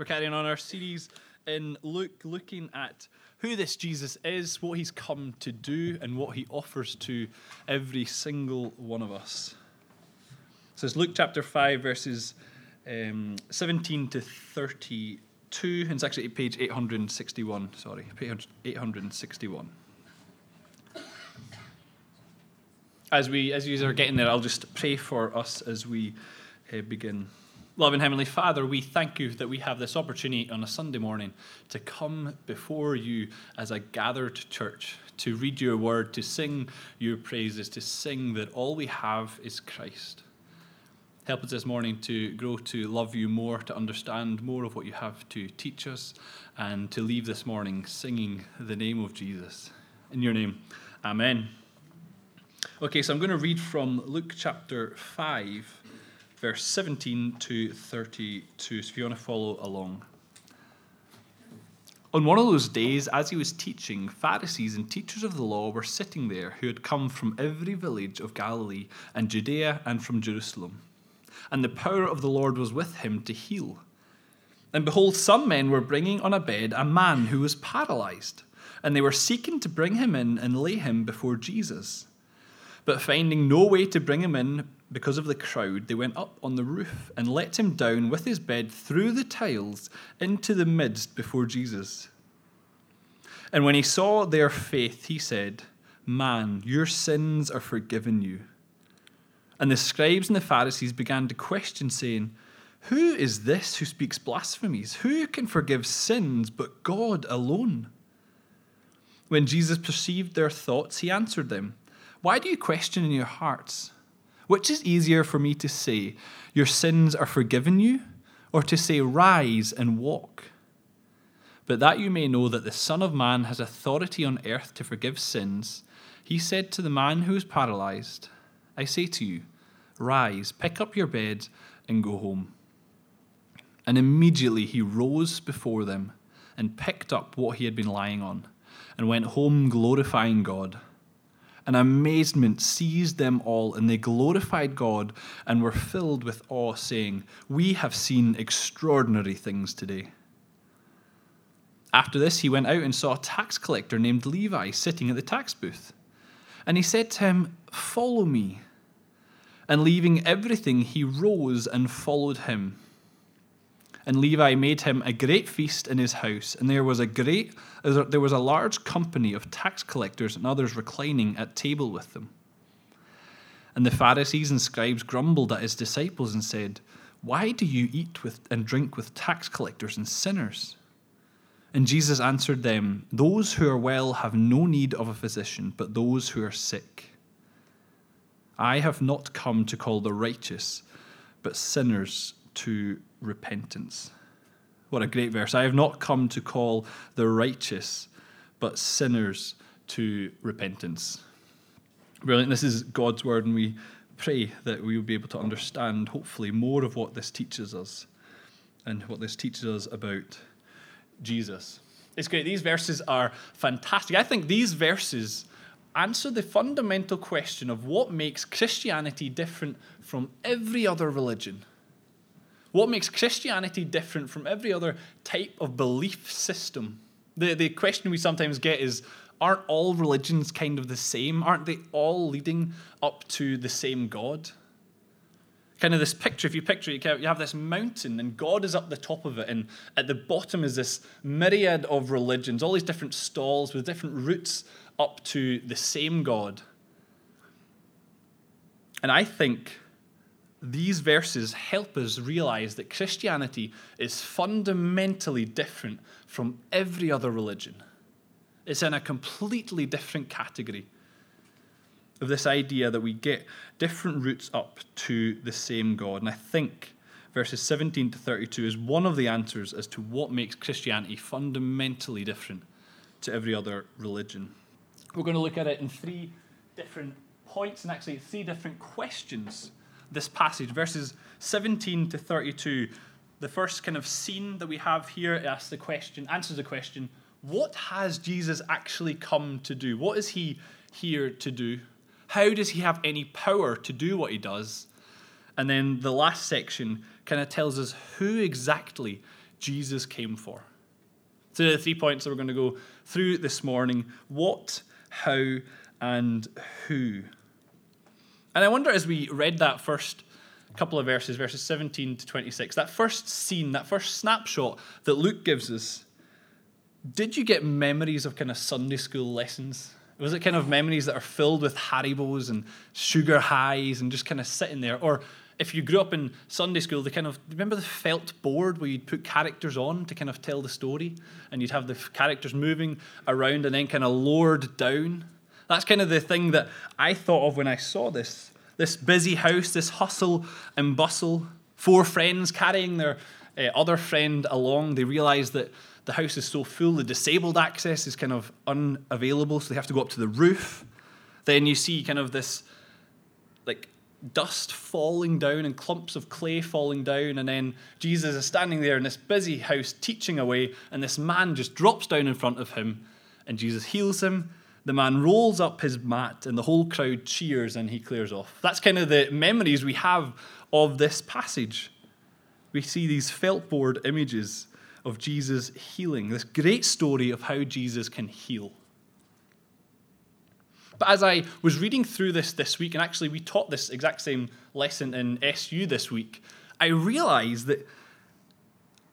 We're carrying on our series in Luke, looking at who this Jesus is, what he's come to do, and what he offers to every single one of us. So it's Luke chapter 5, verses um, 17 to 32, and it's actually page 861, sorry, page 861. As we, as you are getting there, I'll just pray for us as we uh, begin. Loving Heavenly Father, we thank you that we have this opportunity on a Sunday morning to come before you as a gathered church, to read your word, to sing your praises, to sing that all we have is Christ. Help us this morning to grow to love you more, to understand more of what you have to teach us, and to leave this morning singing the name of Jesus. In your name, Amen. Okay, so I'm going to read from Luke chapter 5 verse 17 to 32. So if you want to follow along. On one of those days, as he was teaching, Pharisees and teachers of the law were sitting there who had come from every village of Galilee and Judea and from Jerusalem. And the power of the Lord was with him to heal. And behold, some men were bringing on a bed a man who was paralyzed, and they were seeking to bring him in and lay him before Jesus. But finding no way to bring him in because of the crowd, they went up on the roof and let him down with his bed through the tiles into the midst before Jesus. And when he saw their faith, he said, Man, your sins are forgiven you. And the scribes and the Pharisees began to question, saying, Who is this who speaks blasphemies? Who can forgive sins but God alone? When Jesus perceived their thoughts, he answered them, Why do you question in your hearts? Which is easier for me to say, Your sins are forgiven you, or to say, Rise and walk? But that you may know that the Son of Man has authority on earth to forgive sins, he said to the man who was paralyzed, I say to you, Rise, pick up your bed, and go home. And immediately he rose before them and picked up what he had been lying on, and went home glorifying God and amazement seized them all, and they glorified God and were filled with awe, saying, We have seen extraordinary things today. After this, he went out and saw a tax collector named Levi sitting at the tax booth. And he said to him, Follow me. And leaving everything, he rose and followed him. And Levi made him a great feast in his house, and there was a great there was a large company of tax collectors and others reclining at table with them. And the Pharisees and scribes grumbled at his disciples and said, Why do you eat with and drink with tax collectors and sinners? And Jesus answered them, Those who are well have no need of a physician, but those who are sick. I have not come to call the righteous, but sinners to repentance. What a great verse. I have not come to call the righteous, but sinners to repentance. Brilliant. This is God's word, and we pray that we will be able to understand, hopefully, more of what this teaches us and what this teaches us about Jesus. It's great. These verses are fantastic. I think these verses answer the fundamental question of what makes Christianity different from every other religion. What makes Christianity different from every other type of belief system? The, the question we sometimes get is aren't all religions kind of the same? Aren't they all leading up to the same God? Kind of this picture, if you picture it, you have this mountain and God is up the top of it, and at the bottom is this myriad of religions, all these different stalls with different routes up to the same God. And I think these verses help us realize that Christianity is fundamentally different from every other religion. It's in a completely different category of this idea that we get different routes up to the same God. And I think verses 17 to 32 is one of the answers as to what makes Christianity fundamentally different to every other religion. We're going to look at it in three different points and actually three different questions this passage, verses 17 to 32. The first kind of scene that we have here asks the question, answers the question, what has Jesus actually come to do? What is he here to do? How does he have any power to do what he does? And then the last section kind of tells us who exactly Jesus came for. So, the three points that we're going to go through this morning what, how, and who. And I wonder as we read that first couple of verses, verses 17 to 26, that first scene, that first snapshot that Luke gives us, did you get memories of kind of Sunday school lessons? Was it kind of memories that are filled with Haribos and sugar highs and just kind of sitting there? Or if you grew up in Sunday school, the kind of remember the felt board where you'd put characters on to kind of tell the story, and you'd have the characters moving around and then kind of lowered down. That's kind of the thing that I thought of when I saw this. This busy house, this hustle and bustle. Four friends carrying their uh, other friend along. They realize that the house is so full, the disabled access is kind of unavailable, so they have to go up to the roof. Then you see kind of this like dust falling down and clumps of clay falling down, and then Jesus is standing there in this busy house teaching away, and this man just drops down in front of him, and Jesus heals him. The man rolls up his mat, and the whole crowd cheers, and he clears off. That's kind of the memories we have of this passage. We see these felt board images of Jesus healing, this great story of how Jesus can heal. But as I was reading through this this week, and actually we taught this exact same lesson in SU this week, I realized that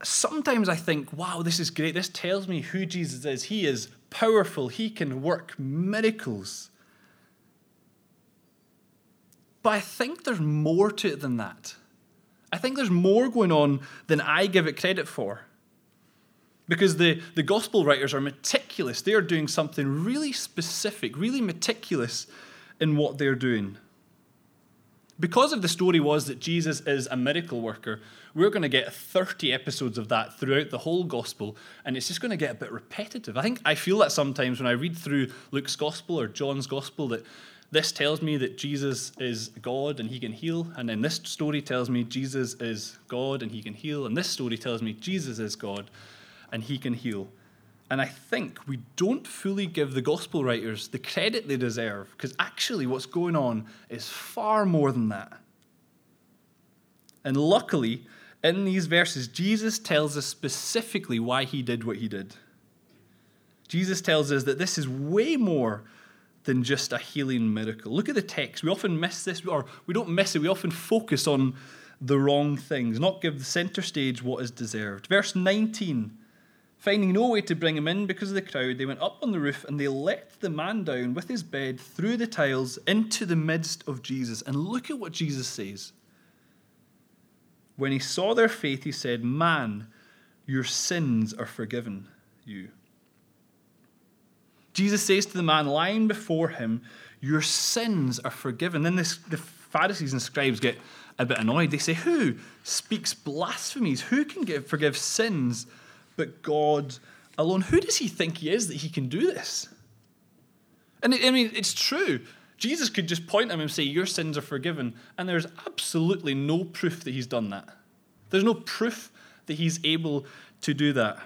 sometimes I think, wow, this is great. This tells me who Jesus is. He is powerful, He can work miracles. But I think there's more to it than that. I think there's more going on than I give it credit for. Because the, the gospel writers are meticulous. They are doing something really specific, really meticulous in what they're doing. Because of the story was that Jesus is a miracle worker, we're going to get 30 episodes of that throughout the whole gospel, and it's just going to get a bit repetitive. I think I feel that sometimes when I read through Luke's gospel or John's gospel that this tells me that Jesus is God and he can heal, and then this story tells me Jesus is God and he can heal, and this story tells me Jesus is God and he can heal. And I think we don't fully give the gospel writers the credit they deserve because actually what's going on is far more than that. And luckily, in these verses, Jesus tells us specifically why he did what he did. Jesus tells us that this is way more than just a healing miracle. Look at the text. We often miss this, or we don't miss it, we often focus on the wrong things, not give the center stage what is deserved. Verse 19 Finding no way to bring him in because of the crowd, they went up on the roof and they let the man down with his bed through the tiles into the midst of Jesus. And look at what Jesus says. When he saw their faith, he said, Man, your sins are forgiven you. Jesus says to the man lying before him, Your sins are forgiven. Then this, the Pharisees and scribes get a bit annoyed. They say, Who speaks blasphemies? Who can give, forgive sins? But God alone. Who does he think he is that he can do this? And I mean, it's true. Jesus could just point at him and say, Your sins are forgiven. And there's absolutely no proof that he's done that. There's no proof that he's able to do that.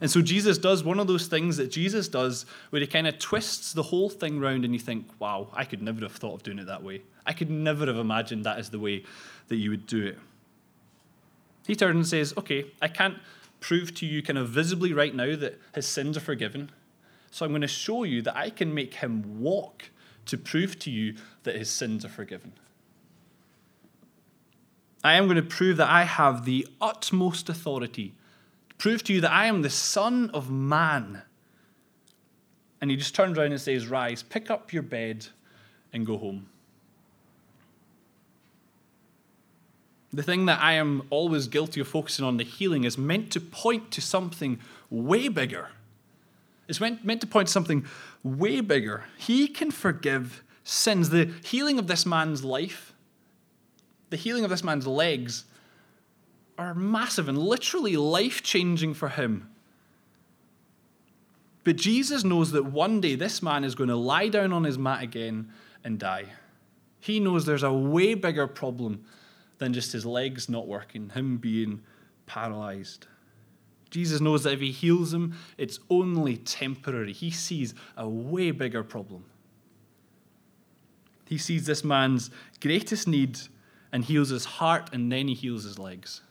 And so Jesus does one of those things that Jesus does where he kind of twists the whole thing round and you think, wow, I could never have thought of doing it that way. I could never have imagined that is the way that you would do it. He turns and says, okay, I can't prove to you kind of visibly right now that his sins are forgiven. So I'm going to show you that I can make him walk to prove to you that his sins are forgiven. I am going to prove that I have the utmost authority, prove to you that I am the Son of Man. And he just turns around and says, Rise, pick up your bed, and go home. The thing that I am always guilty of focusing on, the healing, is meant to point to something way bigger. It's meant, meant to point to something way bigger. He can forgive sins. The healing of this man's life, the healing of this man's legs, are massive and literally life changing for him. But Jesus knows that one day this man is going to lie down on his mat again and die. He knows there's a way bigger problem than just his legs not working, him being paralyzed. Jesus knows that if he heals him, it's only temporary. He sees a way bigger problem. He sees this man's greatest need and heals his heart, and then he heals his legs.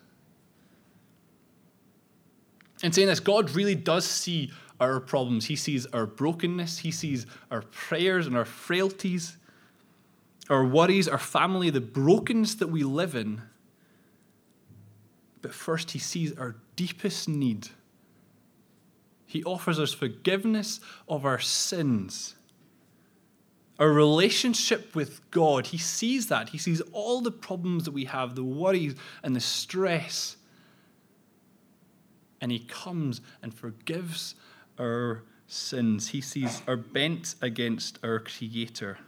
And saying this, God really does see our problems. He sees our brokenness, He sees our prayers and our frailties, our worries, our family, the brokenness that we live in. But first, He sees our deepest need. He offers us forgiveness of our sins. Our relationship with God, He sees that. He sees all the problems that we have, the worries and the stress. And He comes and forgives our sins. He sees our bent against our Creator.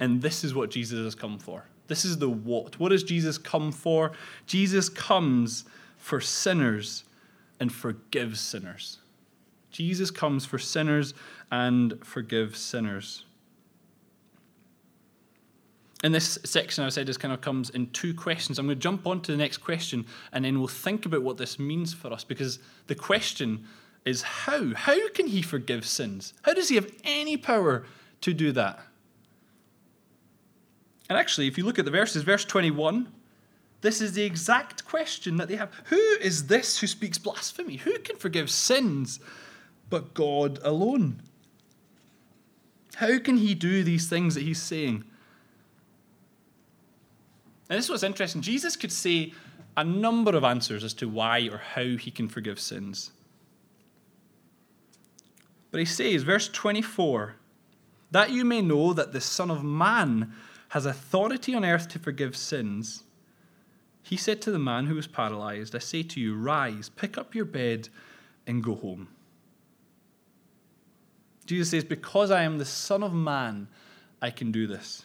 And this is what Jesus has come for. This is the what. What does Jesus come for? Jesus comes for sinners and forgives sinners. Jesus comes for sinners and forgives sinners. In this section, I said this kind of comes in two questions. I'm going to jump on to the next question and then we'll think about what this means for us because the question is how? How can he forgive sins? How does he have any power to do that? And actually, if you look at the verses, verse 21, this is the exact question that they have. Who is this who speaks blasphemy? Who can forgive sins but God alone? How can he do these things that he's saying? And this was interesting. Jesus could say a number of answers as to why or how he can forgive sins. But he says, verse 24, that you may know that the Son of Man has authority on earth to forgive sins. He said to the man who was paralyzed, I say to you, rise, pick up your bed, and go home. Jesus says, Because I am the Son of Man, I can do this.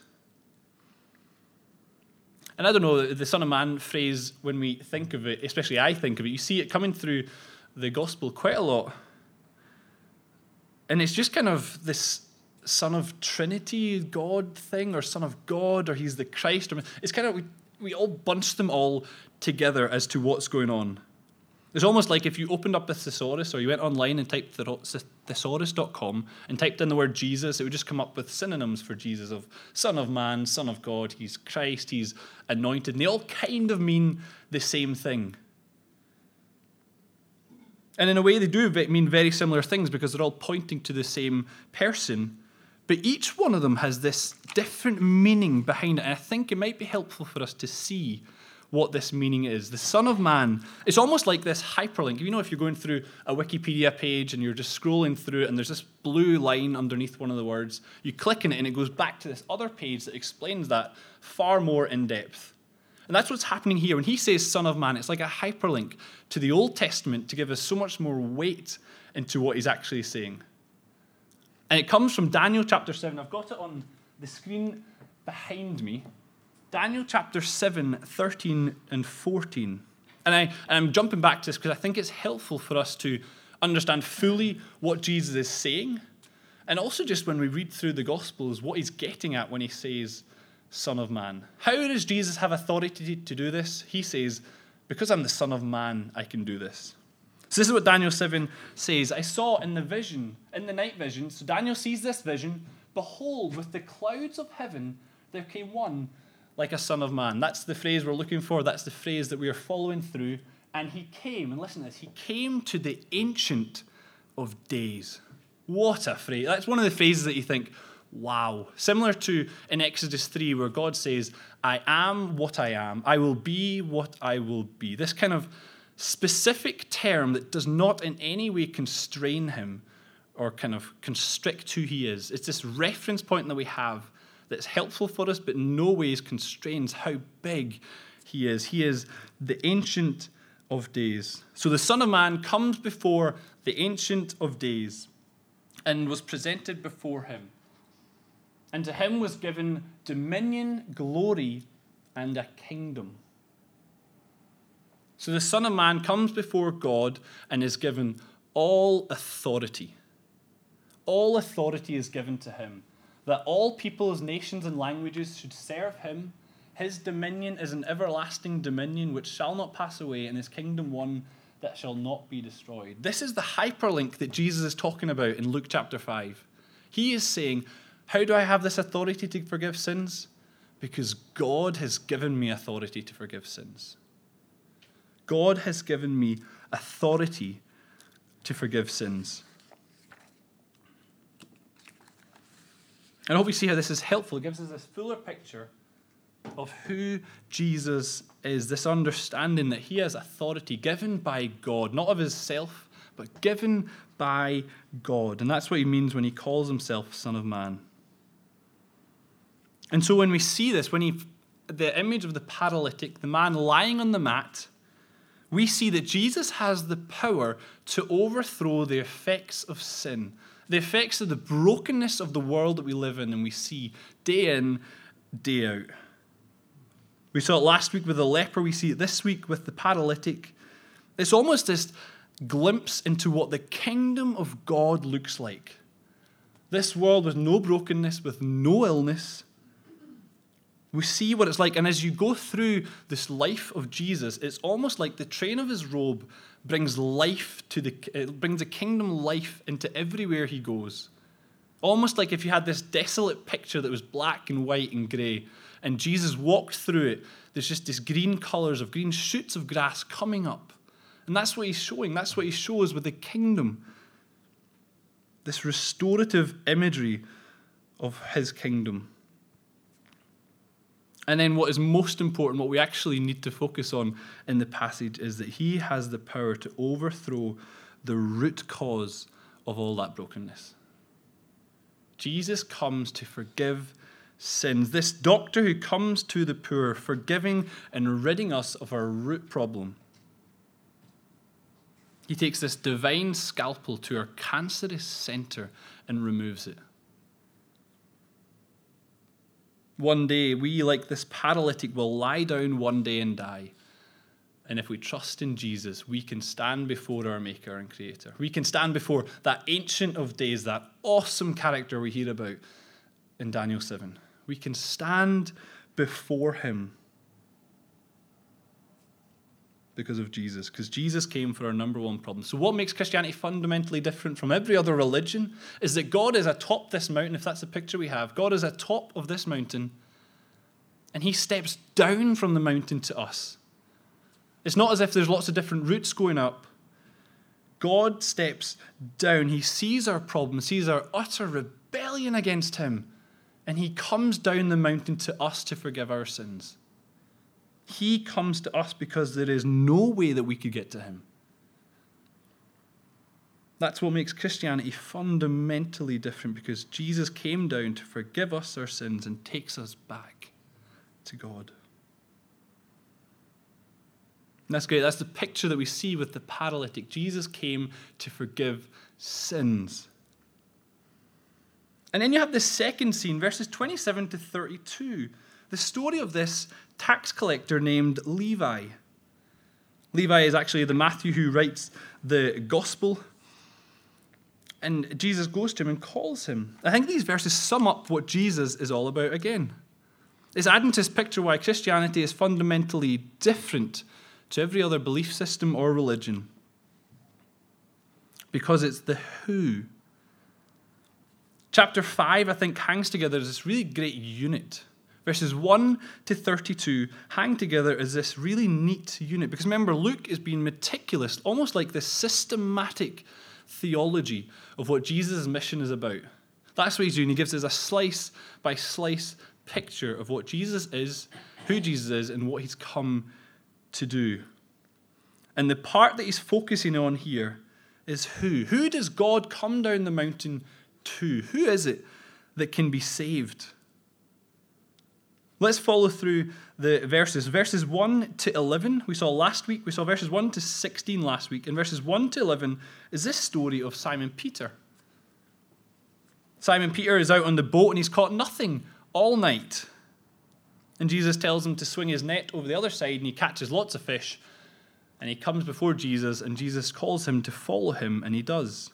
And I don't know, the Son of Man phrase, when we think of it, especially I think of it, you see it coming through the gospel quite a lot. And it's just kind of this Son of Trinity God thing, or Son of God, or He's the Christ. It's kind of, we, we all bunch them all together as to what's going on. It's almost like if you opened up a thesaurus or you went online and typed thesaurus.com and typed in the word Jesus, it would just come up with synonyms for Jesus of Son of Man, Son of God, He's Christ, He's anointed. And they all kind of mean the same thing. And in a way, they do mean very similar things because they're all pointing to the same person. But each one of them has this different meaning behind it. And I think it might be helpful for us to see what this meaning is. The Son of Man, it's almost like this hyperlink. You know, if you're going through a Wikipedia page and you're just scrolling through it and there's this blue line underneath one of the words, you click on it and it goes back to this other page that explains that far more in depth. And that's what's happening here. When he says Son of Man, it's like a hyperlink to the Old Testament to give us so much more weight into what he's actually saying. And it comes from Daniel chapter 7. I've got it on the screen behind me. Daniel chapter 7, 13 and 14. And, I, and I'm jumping back to this because I think it's helpful for us to understand fully what Jesus is saying. And also, just when we read through the Gospels, what he's getting at when he says, Son of Man. How does Jesus have authority to do this? He says, Because I'm the Son of Man, I can do this. So, this is what Daniel 7 says. I saw in the vision, in the night vision, so Daniel sees this vision. Behold, with the clouds of heaven, there came one like a son of man. That's the phrase we're looking for. That's the phrase that we are following through. And he came, and listen to this, he came to the Ancient of Days. What a phrase. That's one of the phrases that you think, wow. Similar to in Exodus 3, where God says, I am what I am, I will be what I will be. This kind of specific term that does not in any way constrain him or kind of constrict who he is. It's this reference point that we have that's helpful for us, but no ways constrains how big he is. He is the Ancient of Days. So the Son of Man comes before the Ancient of Days and was presented before him. And to him was given dominion, glory, and a kingdom. So the Son of Man comes before God and is given all authority. All authority is given to him that all peoples, nations, and languages should serve him. His dominion is an everlasting dominion which shall not pass away, and his kingdom one that shall not be destroyed. This is the hyperlink that Jesus is talking about in Luke chapter 5. He is saying, How do I have this authority to forgive sins? Because God has given me authority to forgive sins. God has given me authority to forgive sins. And I hope you see how this is helpful. It gives us this fuller picture of who Jesus is, this understanding that he has authority given by God, not of himself, but given by God. And that's what he means when he calls himself Son of Man. And so when we see this, when he the image of the paralytic, the man lying on the mat, we see that Jesus has the power to overthrow the effects of sin, the effects of the brokenness of the world that we live in and we see day in, day out. We saw it last week with the leper, we see it this week with the paralytic. It's almost this glimpse into what the kingdom of God looks like. This world with no brokenness, with no illness. We see what it's like. And as you go through this life of Jesus, it's almost like the train of his robe brings life to the it brings a kingdom life into everywhere he goes. Almost like if you had this desolate picture that was black and white and grey, and Jesus walked through it, there's just these green colours of green shoots of grass coming up. And that's what he's showing. That's what he shows with the kingdom. This restorative imagery of his kingdom. And then, what is most important, what we actually need to focus on in the passage, is that he has the power to overthrow the root cause of all that brokenness. Jesus comes to forgive sins. This doctor who comes to the poor, forgiving and ridding us of our root problem. He takes this divine scalpel to our cancerous center and removes it. One day, we, like this paralytic, will lie down one day and die. And if we trust in Jesus, we can stand before our Maker and Creator. We can stand before that Ancient of Days, that awesome character we hear about in Daniel 7. We can stand before Him because of Jesus, because Jesus came for our number one problem. So, what makes Christianity fundamentally different from every other religion is that God is atop this mountain, if that's the picture we have. God is atop of this mountain, and He steps down from the mountain to us. It's not as if there's lots of different routes going up. God steps down. He sees our problem, sees our utter rebellion against Him, and He comes down the mountain to us to forgive our sins. He comes to us because there is no way that we could get to him. That's what makes Christianity fundamentally different because Jesus came down to forgive us our sins and takes us back to God. And that's great. That's the picture that we see with the paralytic. Jesus came to forgive sins. And then you have the second scene, verses 27 to 32. The story of this tax collector named Levi. Levi is actually the Matthew who writes the gospel. And Jesus goes to him and calls him. I think these verses sum up what Jesus is all about again. It's adding to this picture why Christianity is fundamentally different to every other belief system or religion. Because it's the who. Chapter 5, I think, hangs together as this really great unit Verses 1 to 32 hang together as this really neat unit. Because remember, Luke is being meticulous, almost like this systematic theology of what Jesus' mission is about. That's what he's doing. He gives us a slice by slice picture of what Jesus is, who Jesus is, and what he's come to do. And the part that he's focusing on here is who. Who does God come down the mountain to? Who is it that can be saved? Let's follow through the verses. Verses 1 to 11, we saw last week. We saw verses 1 to 16 last week. And verses 1 to 11 is this story of Simon Peter. Simon Peter is out on the boat and he's caught nothing all night. And Jesus tells him to swing his net over the other side and he catches lots of fish. And he comes before Jesus and Jesus calls him to follow him and he does.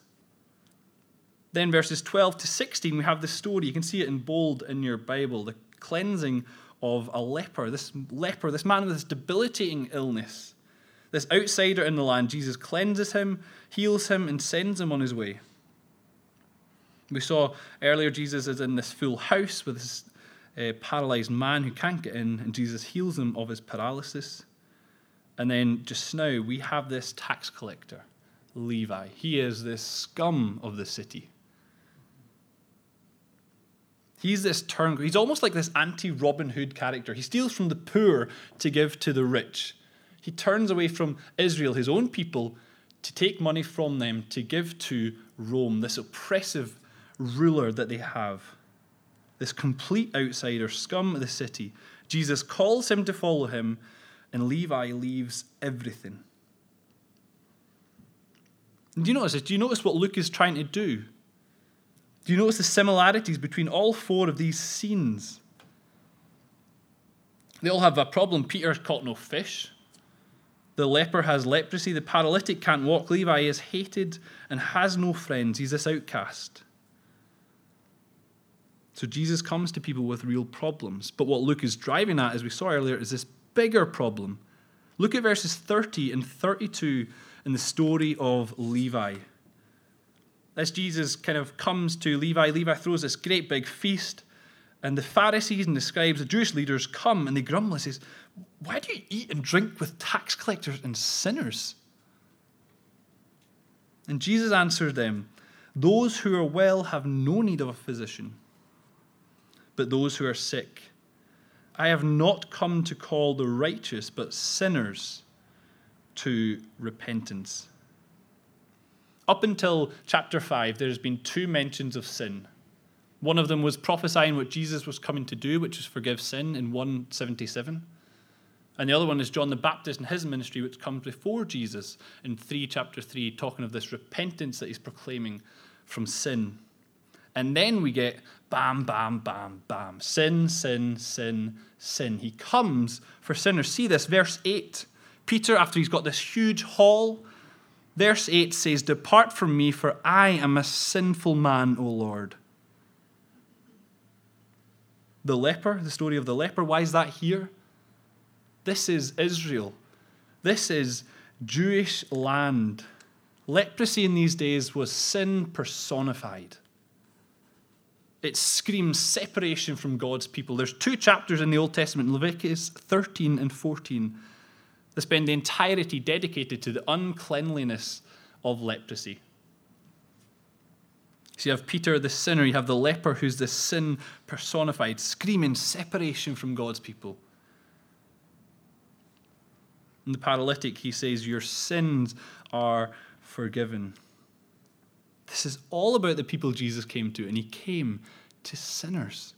Then verses 12 to 16, we have the story. You can see it in bold in your Bible. The cleansing of a leper. This leper, this man with this debilitating illness, this outsider in the land, Jesus cleanses him, heals him, and sends him on his way. We saw earlier Jesus is in this full house with this uh, paralyzed man who can't get in, and Jesus heals him of his paralysis. And then just now, we have this tax collector, Levi. He is this scum of the city. He's this turn. He's almost like this anti Robin Hood character. He steals from the poor to give to the rich. He turns away from Israel, his own people, to take money from them to give to Rome, this oppressive ruler that they have. This complete outsider, scum of the city. Jesus calls him to follow him, and Levi leaves everything. Do you notice this? Do you notice what Luke is trying to do? Do you notice the similarities between all four of these scenes? They all have a problem. Peter caught no fish. The leper has leprosy. The paralytic can't walk. Levi is hated and has no friends. He's this outcast. So Jesus comes to people with real problems. But what Luke is driving at, as we saw earlier, is this bigger problem. Look at verses 30 and 32 in the story of Levi as Jesus kind of comes to Levi, Levi throws this great big feast, and the Pharisees and the scribes, the Jewish leaders, come and they grumble and says, Why do you eat and drink with tax collectors and sinners? And Jesus answered them, Those who are well have no need of a physician, but those who are sick. I have not come to call the righteous, but sinners to repentance. Up until chapter 5, there's been two mentions of sin. One of them was prophesying what Jesus was coming to do, which is forgive sin in 177. And the other one is John the Baptist and his ministry, which comes before Jesus in 3 chapter 3, talking of this repentance that he's proclaiming from sin. And then we get bam, bam, bam, bam. Sin, sin, sin, sin. He comes for sinners. See this, verse 8. Peter, after he's got this huge haul Verse 8 says, Depart from me, for I am a sinful man, O Lord. The leper, the story of the leper, why is that here? This is Israel. This is Jewish land. Leprosy in these days was sin personified. It screams separation from God's people. There's two chapters in the Old Testament, Leviticus 13 and 14, they spend the entirety dedicated to the uncleanliness of leprosy. So you have Peter the sinner, you have the leper who's the sin personified, screaming separation from God's people. And the paralytic, he says, Your sins are forgiven. This is all about the people Jesus came to, and he came to sinners.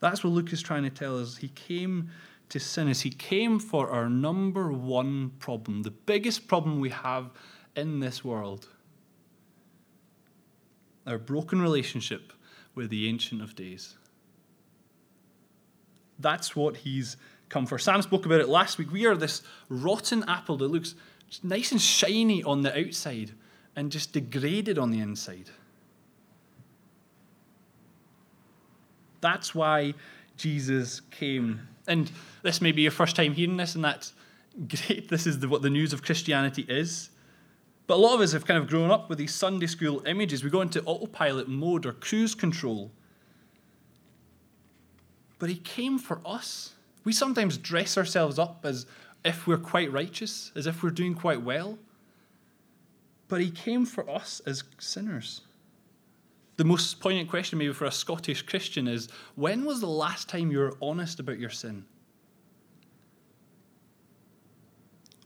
That's what Luke is trying to tell us. He came to sin is he came for our number one problem, the biggest problem we have in this world our broken relationship with the Ancient of Days. That's what he's come for. Sam spoke about it last week. We are this rotten apple that looks nice and shiny on the outside and just degraded on the inside. That's why Jesus came and this may be your first time hearing this, and that's great. This is the, what the news of Christianity is. But a lot of us have kind of grown up with these Sunday school images. We go into autopilot mode or cruise control. But he came for us. We sometimes dress ourselves up as if we're quite righteous, as if we're doing quite well. But he came for us as sinners. The most poignant question, maybe for a Scottish Christian, is when was the last time you were honest about your sin?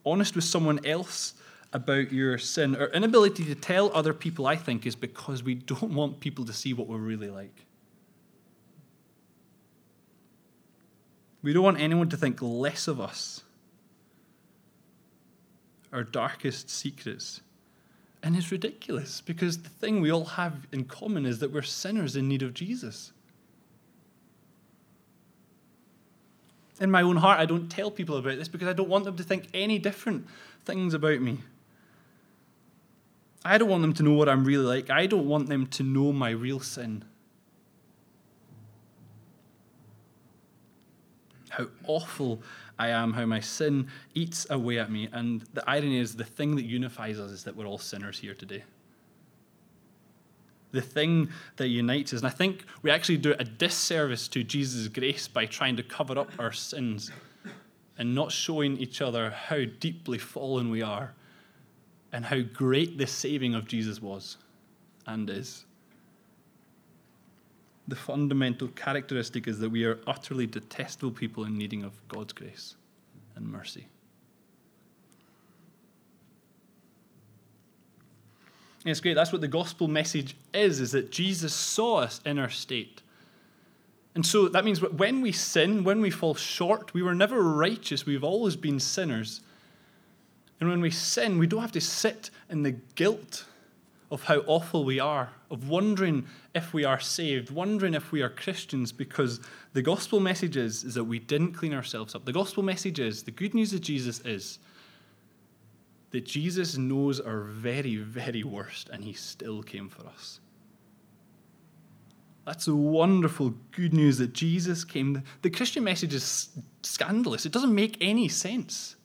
Honest with someone else about your sin. Our inability to tell other people, I think, is because we don't want people to see what we're really like. We don't want anyone to think less of us, our darkest secrets. And it's ridiculous because the thing we all have in common is that we're sinners in need of Jesus. In my own heart, I don't tell people about this because I don't want them to think any different things about me. I don't want them to know what I'm really like. I don't want them to know my real sin. How awful I am, how my sin eats away at me. And the irony is, the thing that unifies us is that we're all sinners here today. The thing that unites us. And I think we actually do a disservice to Jesus' grace by trying to cover up our sins and not showing each other how deeply fallen we are and how great the saving of Jesus was and is. The fundamental characteristic is that we are utterly detestable people in needing of God's grace and mercy. And it's great. That's what the gospel message is, is that Jesus saw us in our state. And so that means when we sin, when we fall short, we were never righteous. We've always been sinners. And when we sin, we don't have to sit in the guilt of how awful we are, of wondering if we are saved, wondering if we are Christians, because the gospel message is, is that we didn't clean ourselves up. The gospel message is, the good news of Jesus is that Jesus knows our very, very worst, and he still came for us. That's a wonderful good news that Jesus came. The Christian message is scandalous. It doesn't make any sense.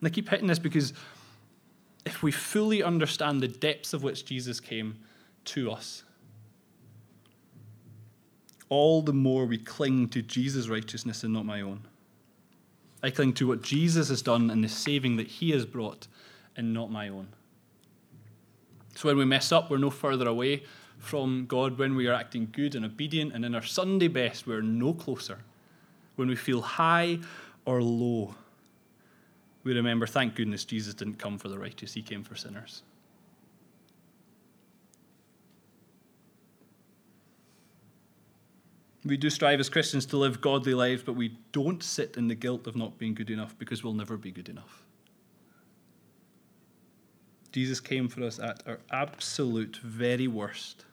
And I keep hitting this because if we fully understand the depths of which Jesus came to us, all the more we cling to Jesus' righteousness and not my own. I cling to what Jesus has done and the saving that he has brought and not my own. So when we mess up, we're no further away from God. When we are acting good and obedient and in our Sunday best, we're no closer. When we feel high or low, we remember, thank goodness Jesus didn't come for the righteous, he came for sinners. We do strive as Christians to live godly lives, but we don't sit in the guilt of not being good enough because we'll never be good enough. Jesus came for us at our absolute very worst,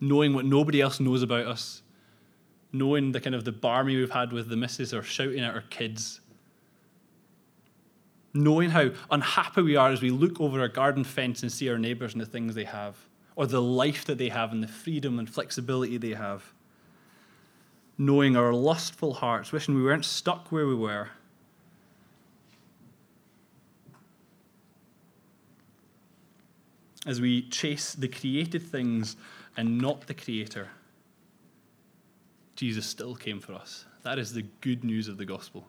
knowing what nobody else knows about us, knowing the kind of the barmy we've had with the missus or shouting at our kids, knowing how unhappy we are as we look over our garden fence and see our neighbours and the things they have, or the life that they have and the freedom and flexibility they have. Knowing our lustful hearts, wishing we weren't stuck where we were. As we chase the created things and not the Creator, Jesus still came for us. That is the good news of the gospel.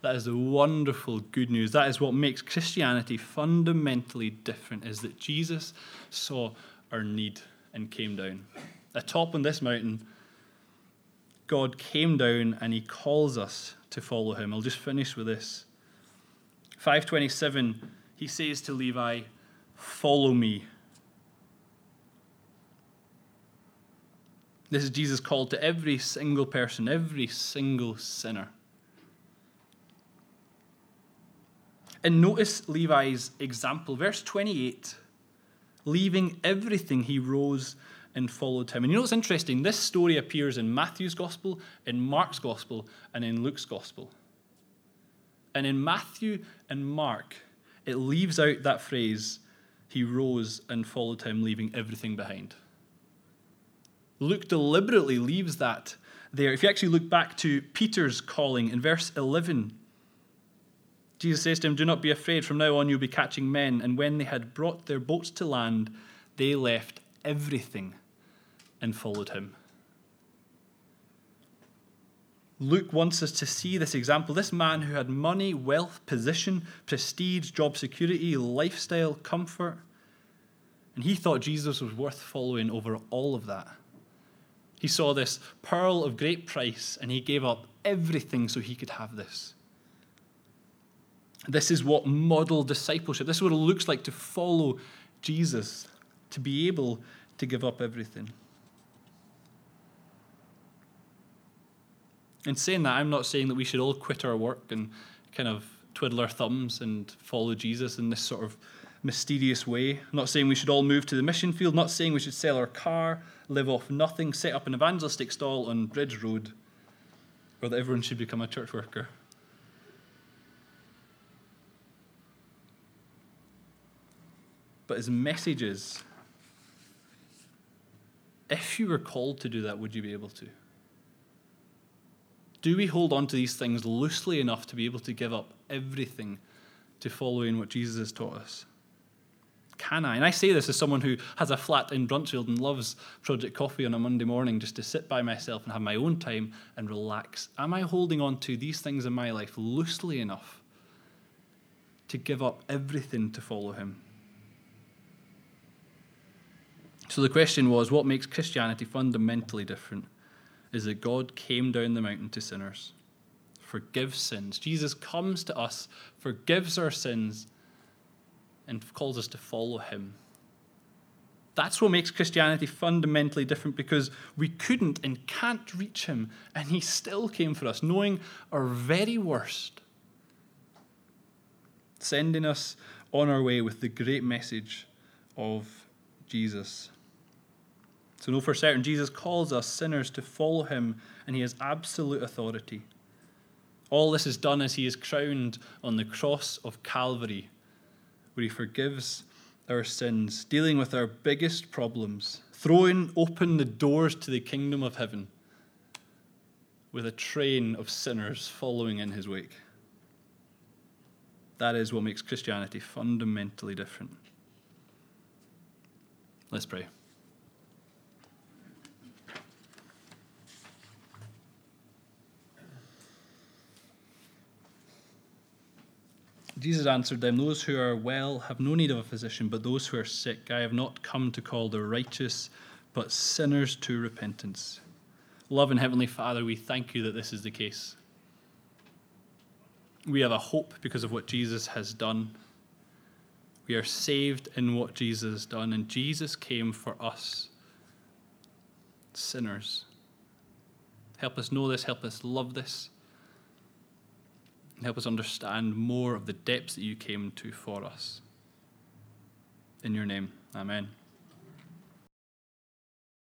That is the wonderful good news. That is what makes Christianity fundamentally different is that Jesus saw our need and came down. Atop on this mountain, God came down and he calls us to follow him. I'll just finish with this. 527, he says to Levi, Follow me. This is Jesus' call to every single person, every single sinner. And notice Levi's example. Verse 28 leaving everything, he rose and followed him. And you know what's interesting? This story appears in Matthew's gospel, in Mark's gospel, and in Luke's gospel. And in Matthew and Mark, it leaves out that phrase, he rose and followed him, leaving everything behind. Luke deliberately leaves that there. If you actually look back to Peter's calling in verse 11, Jesus says to him, Do not be afraid. From now on, you'll be catching men. And when they had brought their boats to land, they left everything and followed him. Luke wants us to see this example. This man who had money, wealth, position, prestige, job security, lifestyle, comfort. And he thought Jesus was worth following over all of that. He saw this pearl of great price and he gave up everything so he could have this. This is what model discipleship, this is what it looks like to follow Jesus, to be able to give up everything. In saying that, I'm not saying that we should all quit our work and kind of twiddle our thumbs and follow Jesus in this sort of mysterious way. I'm not saying we should all move to the mission field, not saying we should sell our car, live off nothing, set up an evangelistic stall on Bridge Road, or that everyone should become a church worker. But his messages. If you were called to do that, would you be able to? Do we hold on to these things loosely enough to be able to give up everything to following what Jesus has taught us? Can I? And I say this as someone who has a flat in Bruntsfield and loves Project Coffee on a Monday morning just to sit by myself and have my own time and relax. Am I holding on to these things in my life loosely enough to give up everything to follow Him? So the question was what makes Christianity fundamentally different? Is that God came down the mountain to sinners, forgives sins. Jesus comes to us, forgives our sins, and calls us to follow him. That's what makes Christianity fundamentally different because we couldn't and can't reach him, and he still came for us, knowing our very worst, sending us on our way with the great message of Jesus. So, know for certain, Jesus calls us sinners to follow him, and he has absolute authority. All this is done as he is crowned on the cross of Calvary, where he forgives our sins, dealing with our biggest problems, throwing open the doors to the kingdom of heaven with a train of sinners following in his wake. That is what makes Christianity fundamentally different. Let's pray. Jesus answered them, Those who are well have no need of a physician, but those who are sick. I have not come to call the righteous, but sinners to repentance. Love and Heavenly Father, we thank you that this is the case. We have a hope because of what Jesus has done. We are saved in what Jesus has done, and Jesus came for us, sinners. Help us know this, help us love this help us understand more of the depths that you came to for us. In your name, amen.